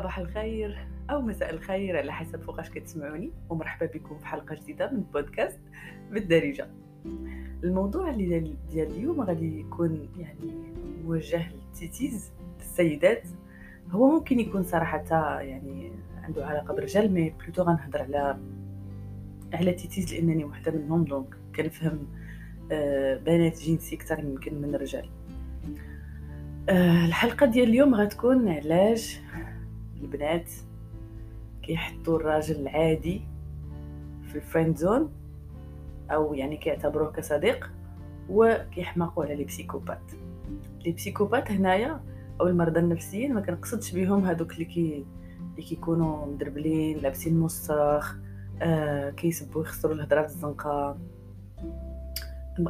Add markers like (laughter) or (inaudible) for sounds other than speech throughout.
صباح الخير أو مساء الخير على حسب فوقاش كتسمعوني ومرحبا بكم في حلقة جديدة من بودكاست بالدارجة. الموضوع ديال اليوم غادي يكون يعني موجه للتيتيز السيدات هو ممكن يكون صراحة يعني عنده علاقه بالرجال mais plutôt غنهضر على على تيتيز لأنني وحدة منهم donc كنفهم آه، بنات جنسي أكثر يمكن من الرجال آه، الحلقة ديال اليوم غتكون علاش البنات كيحطوا الراجل العادي في ال friend zone أو يعني كيعتبروه كصديق وكيحماقوا على les psychopathes les psychopathes هنايا أو المرضى النفسيين ما كنقصدش بهم هذوك اللي كي اللي كيكونوا مدربلين لابسين مصرخ آه كيسبوا يخسروا الهضرة في الزنقة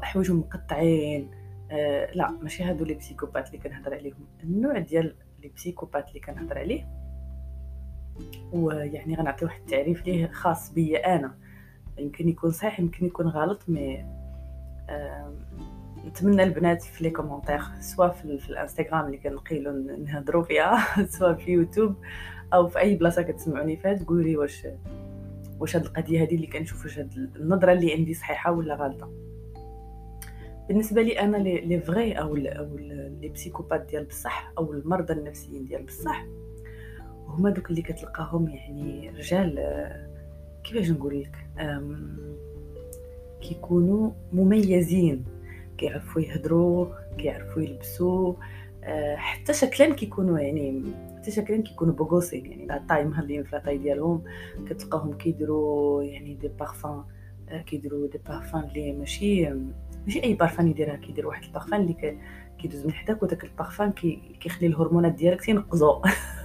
حوايجهم مقطعين آه لا ماشي هادو les psychopathes اللي كنهضر عليهم. النوع ديال les psychopathes اللي كنهضر عليه ويعني غنعطي واحد التعريف ليه خاص بيا أنا. يمكن يكون صحيح يمكن يكون غلط mais نتمنى البنات في les commentaires سواء في, في الإنستغرام اللي كنقيلو نهضروا فيها (laughs) سواء في يوتيوب أو في أي بلاصة كتسمعوني فيها تقولوا لي واش واش هاد القضية هذه اللي كنشوف واش هاد النظرة اللي عندي صحيحة ولا غلطة. بالنسبة لي أنا لي لي فغي أو أو لي بسيكوبات ديال بصح أو المرضى النفسيين ديال بصح هما دوك اللي كتلقاهم يعني رجال كيفاش نقول لك؟ كيكونوا مميزين كيعرفوا يهضروا كيعرفوا يلبسوا أه، حتى شكلا كيكونوا يعني حتى شكلا كيكونوا بوغوسين يعني la taille مهلين في la taille ديالهم. كتلقاهم كيديروا يعني des parfums أه، كيديروا des parfums اللي ماشي ماشي أي بارفان يديرها كيدير واحد البارفان اللي كيدوز من حداك وداك البارفان كيخلي الهرمونات ديالك تينقزوا (laughs)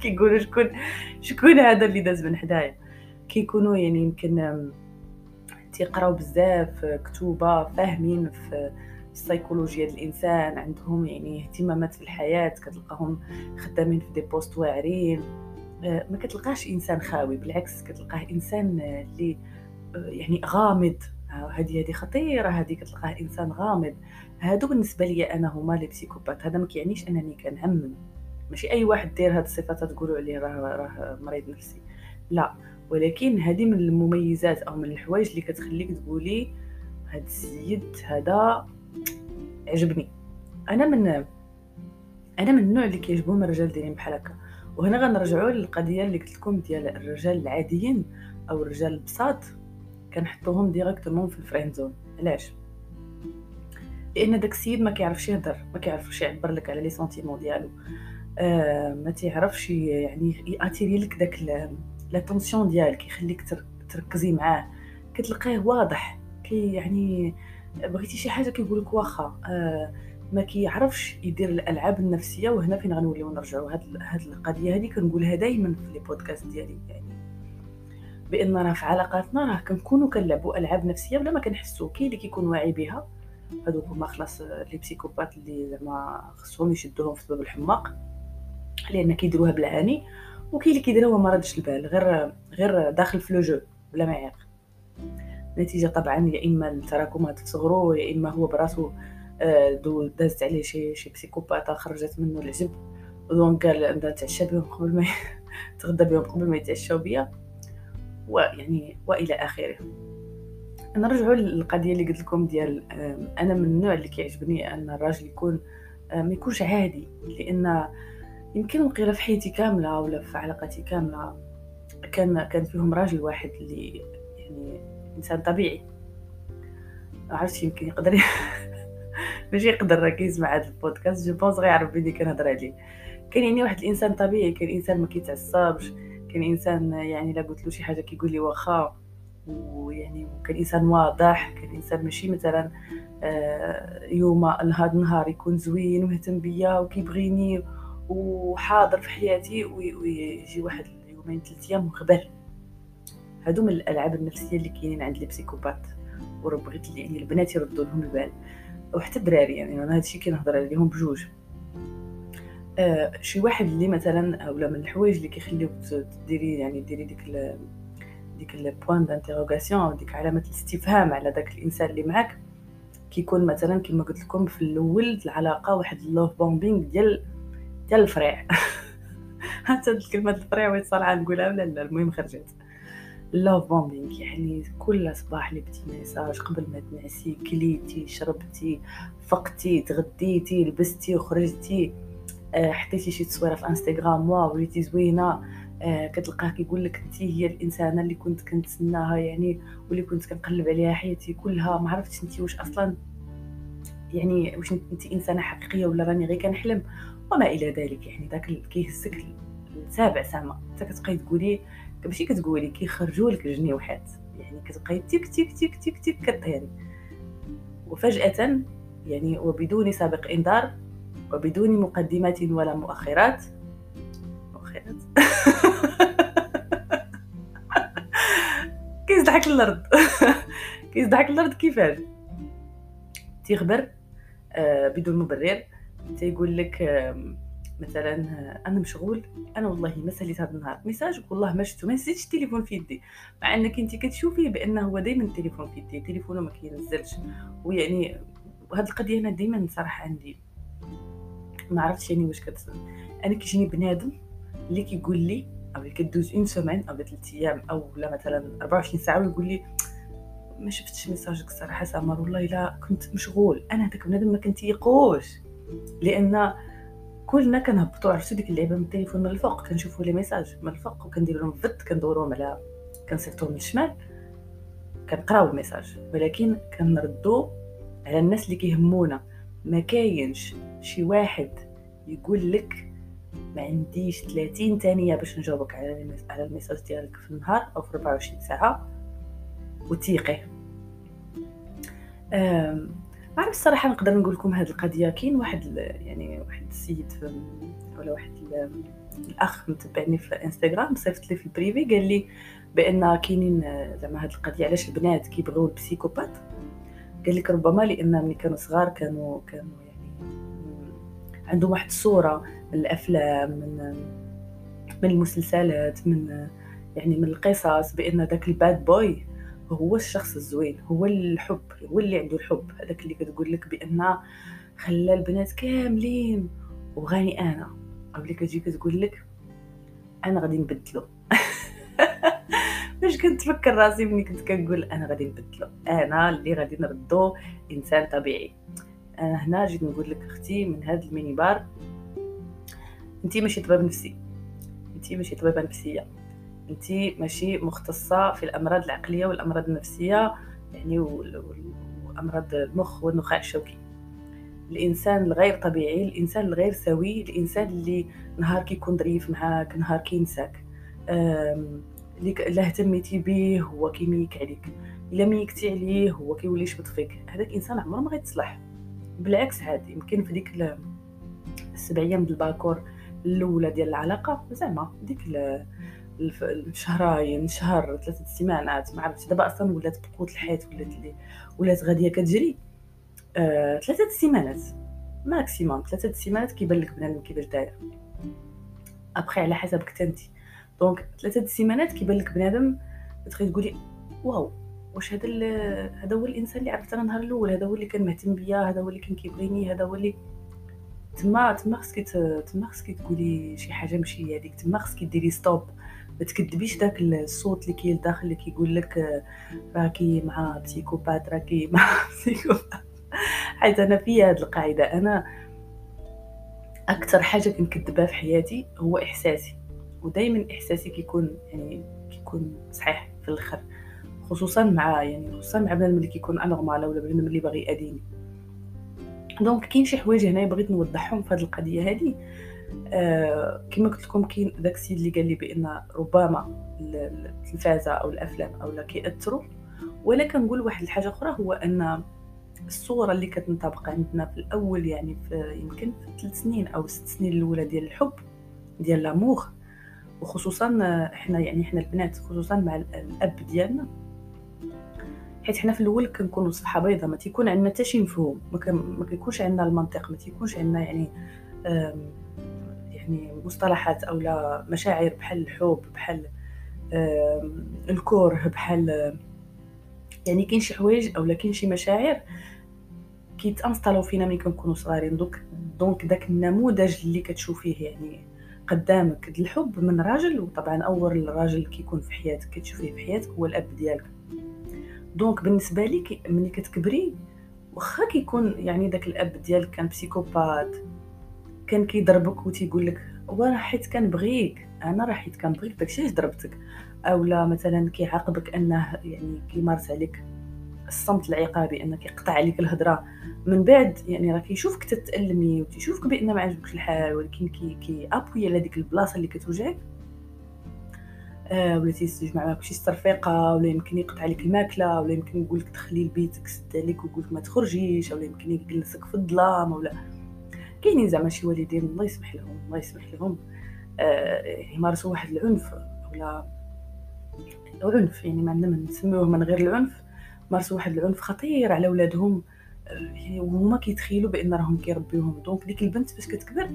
كيقولوا شكون شكون هذا اللي داز من حدايا. كيكونوا يعني يمكن تيقراو بزاف كتوبة فاهمين في السيكولوجيا ديال الإنسان عندهم يعني اهتمامات في الحياة كتلقاهم خدامين في des postes واعرين. آه، ما كتلقاش إنسان خاوي بالعكس كتلقاه إنسان اللي آه، يعني غامض. هذه هذه خطيرة هذه كتلقاه إنسان غامض. هادو بالنسبة لي أنا هما les psychopathes. هذا ما كيعنيش أنني كنعمم ماشي أي واحد دير هاد الصفات تقولوا عليه راه راه مريض نفسي. لا ولكن هذه من المميزات أو من الحوايج اللي كتخليك تقولي هاد السيد هذا عجبني. أنا من أنا من النوع اللي كيعجبهم الرجال دايرين بحال هكا. وهنا غنرجعوا للقضية اللي قلت لكم ديال الرجال العاديين أو الرجال البساط كنحطوهم directement في ال friend zone علاش؟ لأن داك السيد ما كيعرفش يهضر ما كيعرفش يعبر لك على les sentiments ديالو. ما تعرفش يعني ياتيري لك داك لاتونسيون ديالك يخليك تركزي معاه. كتلقاه واضح كي يعني بغيتي شي حاجة كيقول لك واخا آه ما كيعرفش يدير الألعاب النفسية وهنا فين غنوليو نرجعوا هاد هاد القضية هذه كنقولها دائما في لي بودكاست ديالي. يعني بأن راه في علاقاتنا راه كنكونوا كنلعبوا ألعاب نفسية بلا ما كنحسوا كاين اللي كيكون واعي بها. هادوك هما خلاص لي بسيكوبات اللي زعما خصهم يشدوهم في سبب الحماق. لأن كيديروها بالعاني وكاين اللي كيديرها وما رادش البال غير غير داخل في le jeu بلا ما يعرف نتيجة طبعا يا إما التراكمات صغرو يا إما هو براسو آه، دازت عليه شي شي psychopatha خرجت منه العجب. donc قال نتعشى بهم قبل ما (laughs) تغدى بهم قبل ما يتعشاو بيا. ويعني وإلى آخره. نرجعوا للقضية اللي قلت لكم ديال أنا من النوع اللي كيعجبني أن الراجل يكون ما يكونش عادي لأن يمكن وقيله في حياتي كاملة ولا في علاقاتي كاملة. كان كان فيهم راجل واحد اللي يعني إنسان طبيعي. عرفتش يمكن يقدر (laughs) ماشي يقدر راه كيسمع هذا ال podcast. je pense غيعرف بلي كنهضر عليه. كان يعني واحد الإنسان طبيعي كان إنسان ما كيتعصبش كان إنسان يعني لا قلت له شي حاجة كيقول لي واخا ويعني كان إنسان واضح كان إنسان ماشي مثلا آه، يوم نهار نهار يكون زوين ومهتم بيا وكيبغيني وحاضر في حياتي ويجي واحد يومين ثلاث أيام وخبر هادو من الألعاب النفسية اللي كاينين عند لي بسيكوبات. ورب بغيت يعني البنات يردوا لهم البال. وحتى الدراري يعني أنا هادشي كنهضر عليهم بجوج. آه شي واحد اللي مثلا أولا من الحوايج اللي كيخليوك ديري يعني ديري ديك ال ديك ال point d'interrogation أو ديك علامة الاستفهام على داك الإنسان اللي معاك. كيكون مثلا كما قلت لكم في الأول العلاقة واحد ال love bombing ديال ديال الفريع حتى الكلمة (laughs) الفريوي صراحة نقولها ولا لا؟ المهم خرجت. love bombing يعني كل صباح لبتي message قبل ما تنعسي كليتي شربتي فقتي تغديتي لبستي وخرجتي آه، حطيتي شي تصويرة في انستغرام waouh وليتي زوينة. آه كتلقاه كيقول لك انت هي الإنسانة اللي كنت كنتسناها يعني واللي كنت كنقلب عليها حياتي كلها. ما عرفتش انت واش أصلا يعني واش انت إنسانة حقيقية ولا راني غير كنحلم. وما إلى ذلك. يعني داك كيهزك لسابع سما. حتى كتبقاي تقولي ماشي كتقولي كيخرجوا لك جنيوحات يعني كتبقاي تيك تيك تيك تيك تيك كطيري وفجأة يعني وبدون سابق إنذار وبدون مقدمات ولا مؤخرات. مؤخرات. (laughs) كيزدحك الأرض. (laughs) كيزدحك الأرض كيفاش؟ تيخبر آه بدون مبرر. تيقول لك آه مثلا أنا مشغول أنا والله ما ساليت هذا النهار. message والله ما شفتو ما نسيتش التليفون في يدي. مع إنك أنت كتشوفيه بأنه هو دائما التليفون في يدي تليفونه ما كينزلش. ويعني وهاد القضية أنا دائما صراحة عندي ما عرفتش يعني واش كتصير أنا كيجيني بنادم اللي كيقول لي أو اللي كدوز une semaine أو ثلاث أيام أو لا مثلا 24 ساعة ويقول لي ما شفتش message ك الصراحه سامر والله لا كنت مشغول. أنا هذاك بنادم ما كنتيقوش لأن كلنا كنهبطوا عرفتوا ديك اللعبة من التليفون من الفوق. كنشوفوا les messages من الفوق وكنديروا لهم فت كندوروهم على كنصيفطوهم الشمال كنقراو ال message ولكن كنردو على الناس اللي كيهمونا. ما كاينش شي واحد يقول لك ما عنديش 30 ثانية باش نجاوبك على على ال message ديالك في النهار أو في 24 ساعة. وتيقيه ما عرفت الصراحة نقدر نقول لكم هذه القضية كاين واحد يعني واحد السيد ولا واحد الأخ متبعني في انستغرام صيفط لي في ال privé قال لي بأن كاينين زعما هذه القضية علاش البنات كيبغيو ال psychopathes؟ قال لك ربما لأن ملي كانوا صغار كانوا كانوا يعني عندهم واحد الصورة من الأفلام من من المسلسلات من يعني من القصص بأن ذاك ال bad boy هو الشخص الزوين هو الحب هو اللي عنده الحب. هذاك اللي كتقول لك بأن خلى البنات كاملين. وغاني أنا. أو اللي كتجي كتقول لك أنا غادي نبدلو. (laughs) فاش كنت تفكر راسي ملي كنت كنقول أنا غادي نبدلو. أنا اللي غادي نردو إنسان طبيعي. أنا هنا جيت نقول لك أختي من هذا الميني بار انت ماشي طبيب نفسي. انت ماشي طبيبة نفسية. انت ماشي مختصة في الأمراض العقلية والأمراض النفسية يعني وأمراض المخ والنخاع الشوكي. الإنسان الغير طبيعي الإنسان الغير سوي الإنسان اللي نهار كيكون ظريف معاك نهار كينساك. اللي اهتميتي به هو كيميك عليك. إلا ميكتي عليه هو كيولي يشبط فيك هذاك الانسان عمره ما غيتصلح. بالعكس عادي يمكن في ديك السبع أيام ديال الباكور الأولى ديال العلاقة زعما ديك الشهرين شهر ثلاثة سيمانات ما عرفتش. دابا أصلا ولات بقوت الحياة ولات اللي ولات غادية كتجري. آه، ثلاثة سيمانات maximum. ثلاثة سيمانات كيبان لك بنادم كيفاش داير أبخي على حسبك تنتي donc ثلاثة سيمانات كيبان لك بنادم تخي تقولي wow واش هذا هذا هو الإنسان اللي عرفت أنا النهار الأول هذا هو اللي كان مهتم بيا هذا هو اللي كان كيبغيني هذا هو اللي تما تما خصك تما خصك تقولي شي حاجة ماشي هذيك. تما خصك ديري stop ما تكذبيش داك الصوت اللي كاين داخل اللي كيقول لك راكي مع psychopathe راكي (laughs) مع psychopathe حيت أنا في هذه القاعدة أنا أكثر حاجة كنكذبها في حياتي هو إحساسي. ودائما إحساسي كيكون يعني كيكون صحيح في الآخر. خصوصا مع يعني خصوصا مع بنادم اللي كيكون anormal ولا بنادم اللي باغي يأذيني. donc كاين شي حوايج هنايا بغيت نوضحهم في هذه القضية هذه آه كما قلت لكم كاين داك السيد اللي قال لي بأن ربما التلفازه أو الأفلام أو كيأثروا. ولا كنقول واحد الحاجة أخرى هو أن الصورة اللي كتنطبق عندنا في الأول يعني في يمكن في ثلاث سنين أو ست سنين الأولى ديال الحب ديال l'amour وخصوصا إحنا يعني إحنا البنات خصوصا مع الأب ديالنا حيت حنا في الأول كنكونوا صفحة بيضاء ما تيكون عندنا حتى شي مفهوم. ما كيكونش عندنا المنطق ما تيكونش عندنا يعني يعني مصطلحات أو لا مشاعر بحال الحب بحال الكره بحال يعني كاين شي حوايج اولا كاين شي مشاعر كيتانستالو فينا ملي كنكونوا صغارين. donc donc داك النموذج اللي كتشوفيه يعني قدامك الحب من راجل وطبعا أول راجل كيكون في حياتك كتشوفيه في حياتك هو الأب ديالك. donc بالنسبة لي ملي كتكبري واخا كيكون يعني داك الأب ديالك كان psychopathe كان كيضربك وتيقول لك وأنا حيت كنبغيك أنا راه حيت كنبغيك داكشي علاش ضربتك؟ اولا مثلا كيعاقبك أنه يعني كيمارس عليك الصمت العقابي أنه كيقطع عليك الهضره من بعد يعني راه كيشوفك تتألمي وتيشوفك بان ما عجبكش الحال ولكن كي كي appuie على ديك البلاصة اللي كتوجعك آه ولا تيستجمع معاك شي استرفيقه ولا يمكن يقطع عليك الماكلة ولا يمكن يقول لك دخلي لبيتك عليك ويقول لك ما تخرجيش ولا يمكن يجلسك في الظلام ولا كاينين زعما شي والدين الله يسمح لهم الله يسمح لهم. آه يمارسوا واحد العنف ولا عنف يعني ما عندنا نسميوه من غير العنف. مارسوا واحد العنف خطير على ولادهم. آه، يعني وهما كيتخيلوا بأن راهم كيربيوهم. دونك ديك البنت فاش كتكبر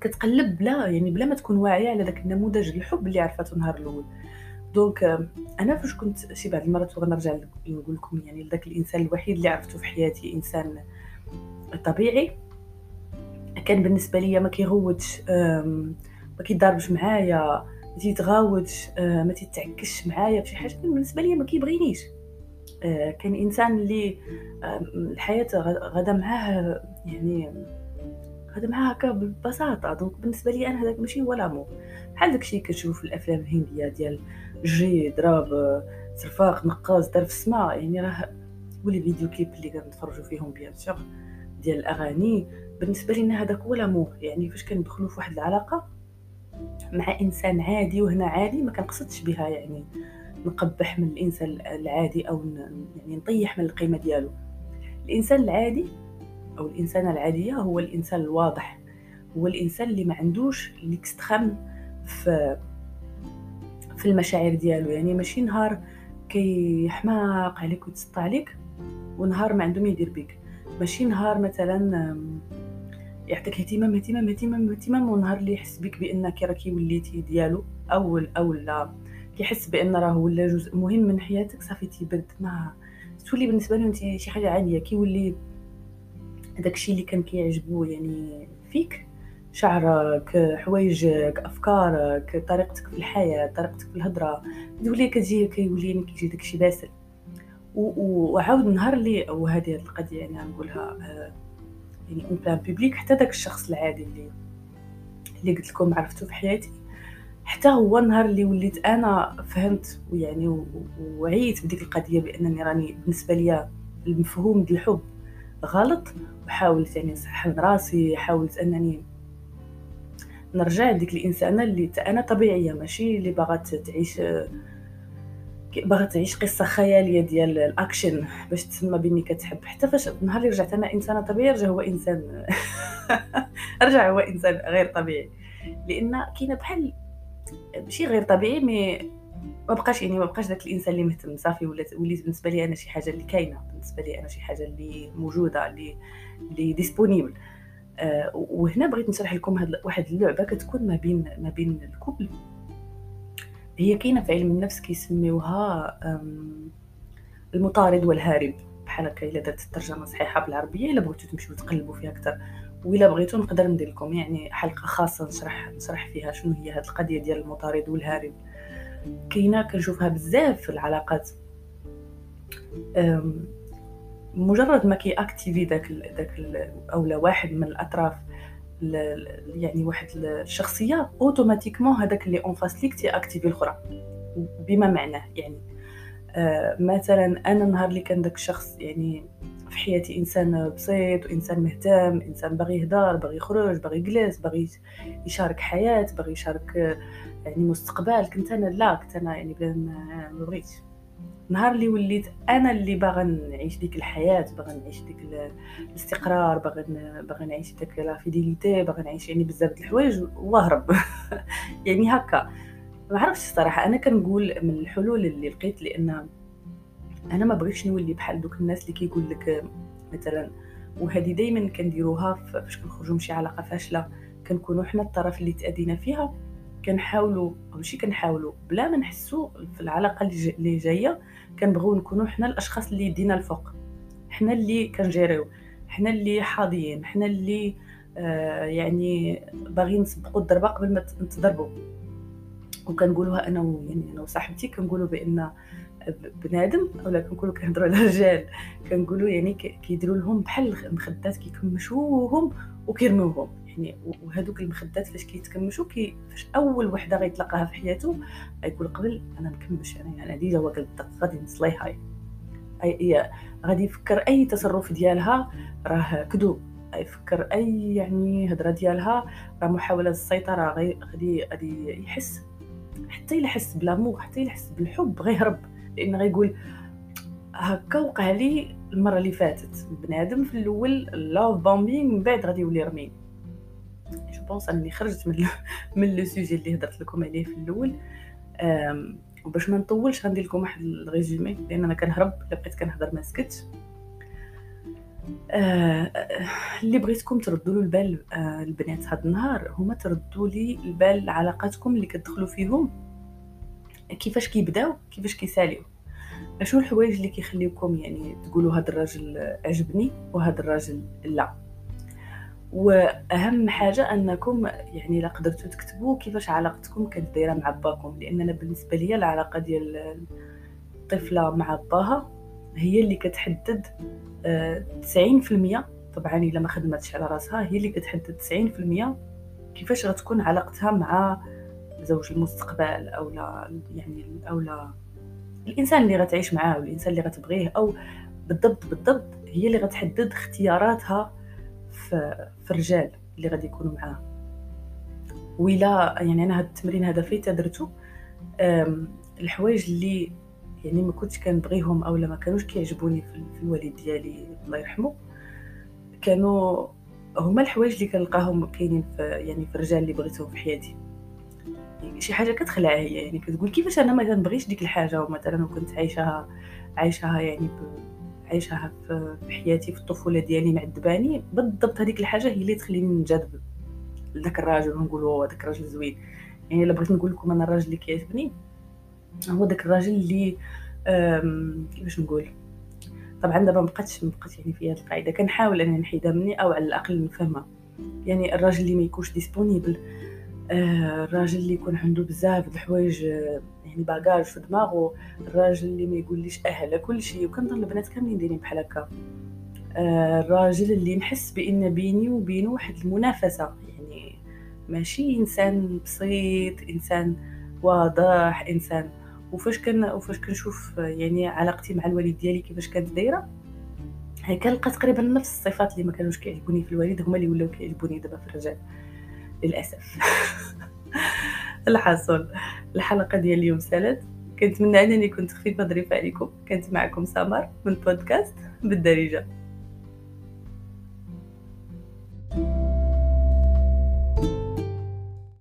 كتقلب بلا يعني بلا ما تكون واعية على داك النموذج الحب اللي عرفته النهار الأول. donc آه، أنا فاش كنت شي بعض المرات وغنرجع نقول لكم يعني داك الإنسان الوحيد اللي عرفته في حياتي إنسان طبيعي كان بالنسبة ليا ما كيغوتش ما كيضربش معايا ما تيتغاوتش آه، ما تيتعكش معايا بشي حاجة. كان بالنسبة ليا ما كيبغينيش. آه، كان إنسان اللي الحياة غدا معاه يعني غدا معاه هكا ببساطة. donc بالنسبة لي أنا هذاك ماشي هو l'amour. بحال داكشي كتشوف في الأفلام الهندية ديال جري ضرب صرفاق نقاص دار في السماء يعني راه و les vidéo clips اللي كنتفرجوا فيهم bien sûr ديال الأغاني. بالنسبة لينا هذاك هو l'amour يعني فاش كندخلوا في واحد العلاقة مع إنسان عادي وهنا عادي ما كنقصدش بها يعني نقبح من الإنسان العادي أو يعني نطيح من القيمة ديالو. الإنسان العادي أو الإنسانة العادية هو الإنسان الواضح. هو الإنسان اللي ما عندوش ليكستريم في في المشاعر ديالو. يعني ماشي نهار كيحماق عليك ويتسطى عليك. ونهار ما عنده ما يدير بك ماشي نهار مثلا يعطيك اهتمام اهتمام اهتمام اهتمام ونهار اللي يحس بك بأنك راكي وليتي ديالو. أو أو لا. كيحس بأن راه ولا جزء مهم من حياتك صافي تيبد ما تولي بالنسبة له أنت شي حاجة عادية. كيولي داكشي اللي كان كيعجبو يعني فيك. شعرك حوايجك أفكارك طريقتك في الحياة طريقتك في الهضرة. تولي كتجي كيولي كيجي داكشي باسل. وعاود نهار اللي وهذه القضية يعني نقولها آه، يعني en plein public حتى داك الشخص العادي اللي اللي قلت لكم عرفته في حياتي حتى هو النهار اللي وليت أنا فهمت ويعني وعيت بديك القضية بأنني راني بالنسبة ليا المفهوم ديال الحب غلط وحاولت يعني نصحح من راسي حاولت أنني نرجع ديك الإنسانة اللي أنا طبيعية ماشي اللي باغا تعيش باغا تعيش قصة خيالية ديال الأكشن باش تسمى باني كتحب. حتى فاش نهار اللي رجعت أنا إنسانة طبيعية رجع هو إنسان. (laughs) رجع هو إنسان غير طبيعي. لأن كاينة بحال ماشي غير طبيعي mais ما بقاش يعني ما بقاش داك الإنسان اللي مهتم. صافي ولات وليت بالنسبة لي أنا شي حاجة اللي كاينة بالنسبة لي أنا شي حاجة اللي موجودة اللي اللي disponible آه وهنا بغيت نشرح لكم هاد واحد اللعبة كتكون ما بين ما بين ال couple. هي كاينة في علم النفس كيسميوها المطارد والهارب. بحال هكا إلا درت الترجمة صحيحة بالعربية إلا بغيتو تمشيو تقلبوا فيها أكثر. وإلا بغيتو نقدر ندير لكم يعني حلقة خاصة نشرح نشرح فيها شنو هي هاد القضية ديال المطارد والهارب. كاينة كنشوفها بزاف في العلاقات. مجرد ما كي activer داك داك اولا واحد من الأطراف يعني واحد الشخصية automatiquement هذاك اللي en face ليك تي activer الأخرى. بما معناه يعني. آه مثلا أنا نهار اللي كان داك الشخص يعني في حياتي إنسان بسيط وانسان مهتم إنسان باغي يهدر باغي يخرج باغي يجلس باغي يشارك حياة باغي يشارك يعني مستقبل. كنت أنا لا كنت أنا يعني ما بغيتش نهار اللي وليت أنا اللي باغا نعيش ديك الحياة باغا نعيش ديك الاستقرار باغا باغا نعيش ديك la fidélité باغا نعيش يعني بزاف د الحوايج. وهرب (laughs) يعني هكا. ما عرفتش الصراحة. أنا كنقول من الحلول اللي لقيت لأن أنا ما بغيتش نولي بحال دوك الناس اللي كيقول لك مثلا وهذه دائما كنديروها فاش كنخرجوا من شي علاقة فاشلة كنكونوا حنا الطرف اللي تادينا فيها. كنحاولوا ماشي كنحاولوا بلا ما نحسوا في العلاقة اللي جاية كنبغيو نكونوا حنا الأشخاص اللي يدينا الفوق حنا اللي كنجيريو حنا اللي حاضيين حنا اللي آه يعني باغيين نسبقوا الضربة قبل ما تضربوا وكنقولوها أنا يعني أنا وصاحبتي كنقولوا بأن بنادم أولا كنقولوا كنهضروا على الرجال كنقولوا يعني كيديروا لهم بحال المخدات كيكمشوهم وكيرموهم يعني وهذوك المخدات فاش كيتكمشوا كي فاش أول وحدة غيطلقها في حياته غيقول قبل أنا نكمش. يعني أنا déjà هو غادي نصليها. اي غادي يفكر أي تصرف ديالها راه كذوب يفكر أي يعني هضره ديالها راه محاولة السيطرة غادي غادي يحس. حتى إلا حس ب l'amour حتى إلا حس بالحب غيهرب لأن غيقول هكا وقع لي المرة اللي فاتت. بنادم في الأول love bombing من بعد غادي يولي رميني بونس اني خرجت من (laughs) من le sujet اللي هضرت لكم عليه في الأول. وباش ما نطولش غندير لكم واحد ال résumé لأن أنا كنهرب بقيت كنهضر ما سكتش. آه اللي بغيتكم تردوا له البال آه البنات هاد النهار هما تردوا لي البال علاقاتكم اللي كتدخلوا فيهم. كيفاش كيبداو؟ كيفاش كيساليو؟ اشنو الحوايج اللي كيخليوكم يعني تقولوا هاد الراجل عجبني وهاد الراجل لا؟ وأهم حاجة أنكم يعني إلا قدرتوا تكتبوا كيفاش علاقتكم كانت دايره مع باكم لأن أنا بالنسبة لي العلاقة ديال الطفلة مع باها هي اللي كتحدد 90% طبعا إلا ما خدمتش على راسها هي اللي كتحدد 90% كيفاش غتكون علاقتها مع زوج المستقبل أو لا يعني أو لا الإنسان اللي غتعيش معاه والانسان اللي غتبغيه أو بالضبط بالضبط هي اللي غتحدد اختياراتها في, في الرجال اللي غادي يكونوا معاه. ولا يعني أنا هذا التمرين هذا فيت درتو الحوايج اللي يعني ما كنتش كنبغيهم أو ما كانوش كيعجبوني في الوالد ديالي الله يرحمه كانوا هما الحوايج اللي كنلقاهم كاينين في يعني في الرجال اللي بغيتهم في حياتي. يعني شي حاجة كتخلع هي يعني كتقول كيفاش أنا ما كنبغيش ديك الحاجة ومثلا كنت عايشاها عايشاها يعني عايشاها في حياتي في الطفولة ديالي معذباني بالضبط هذيك الحاجة هي اللي تخليني نجذب لذاك الراجل ونقولوا هذاك الراجل زوين. يعني إلا بغيت نقول لكم أنا الراجل اللي كيعجبني هو داك الراجل اللي كيفاش نقول؟ طبعا دابا مبقاتش مبقات يعني في هذه القاعدة. كنحاول أنني نحيدها مني أو على الأقل نفهمها. يعني الراجل اللي ما يكونش disponible آه، الراجل اللي يكون عنده بزاف د الحوايج آه، يعني bagage في دماغه الراجل اللي ما يقوليش آه على كل شيء. وكنظن البنات كاملين دايرين بحال هكا. آه، الراجل اللي نحس بأن بيني وبينه واحد المنافسة. يعني ماشي إنسان بسيط إنسان واضح إنسان. وفاش كان وفاش كنشوف يعني علاقتي مع الوالد ديالي كيفاش كانت دايرة كنلقى تقريبا نفس الصفات اللي ما كانوش كيعجبوني في الوالد هما اللي ولاو كيعجبوني دابا في الرجال. للأسف. (laughs) الحاصل الحلقة ديال اليوم سالت. كنتمنى أنني كنت خفيفة ظريفة عليكم. كانت معكم سمر من بودكاست بالدارجة.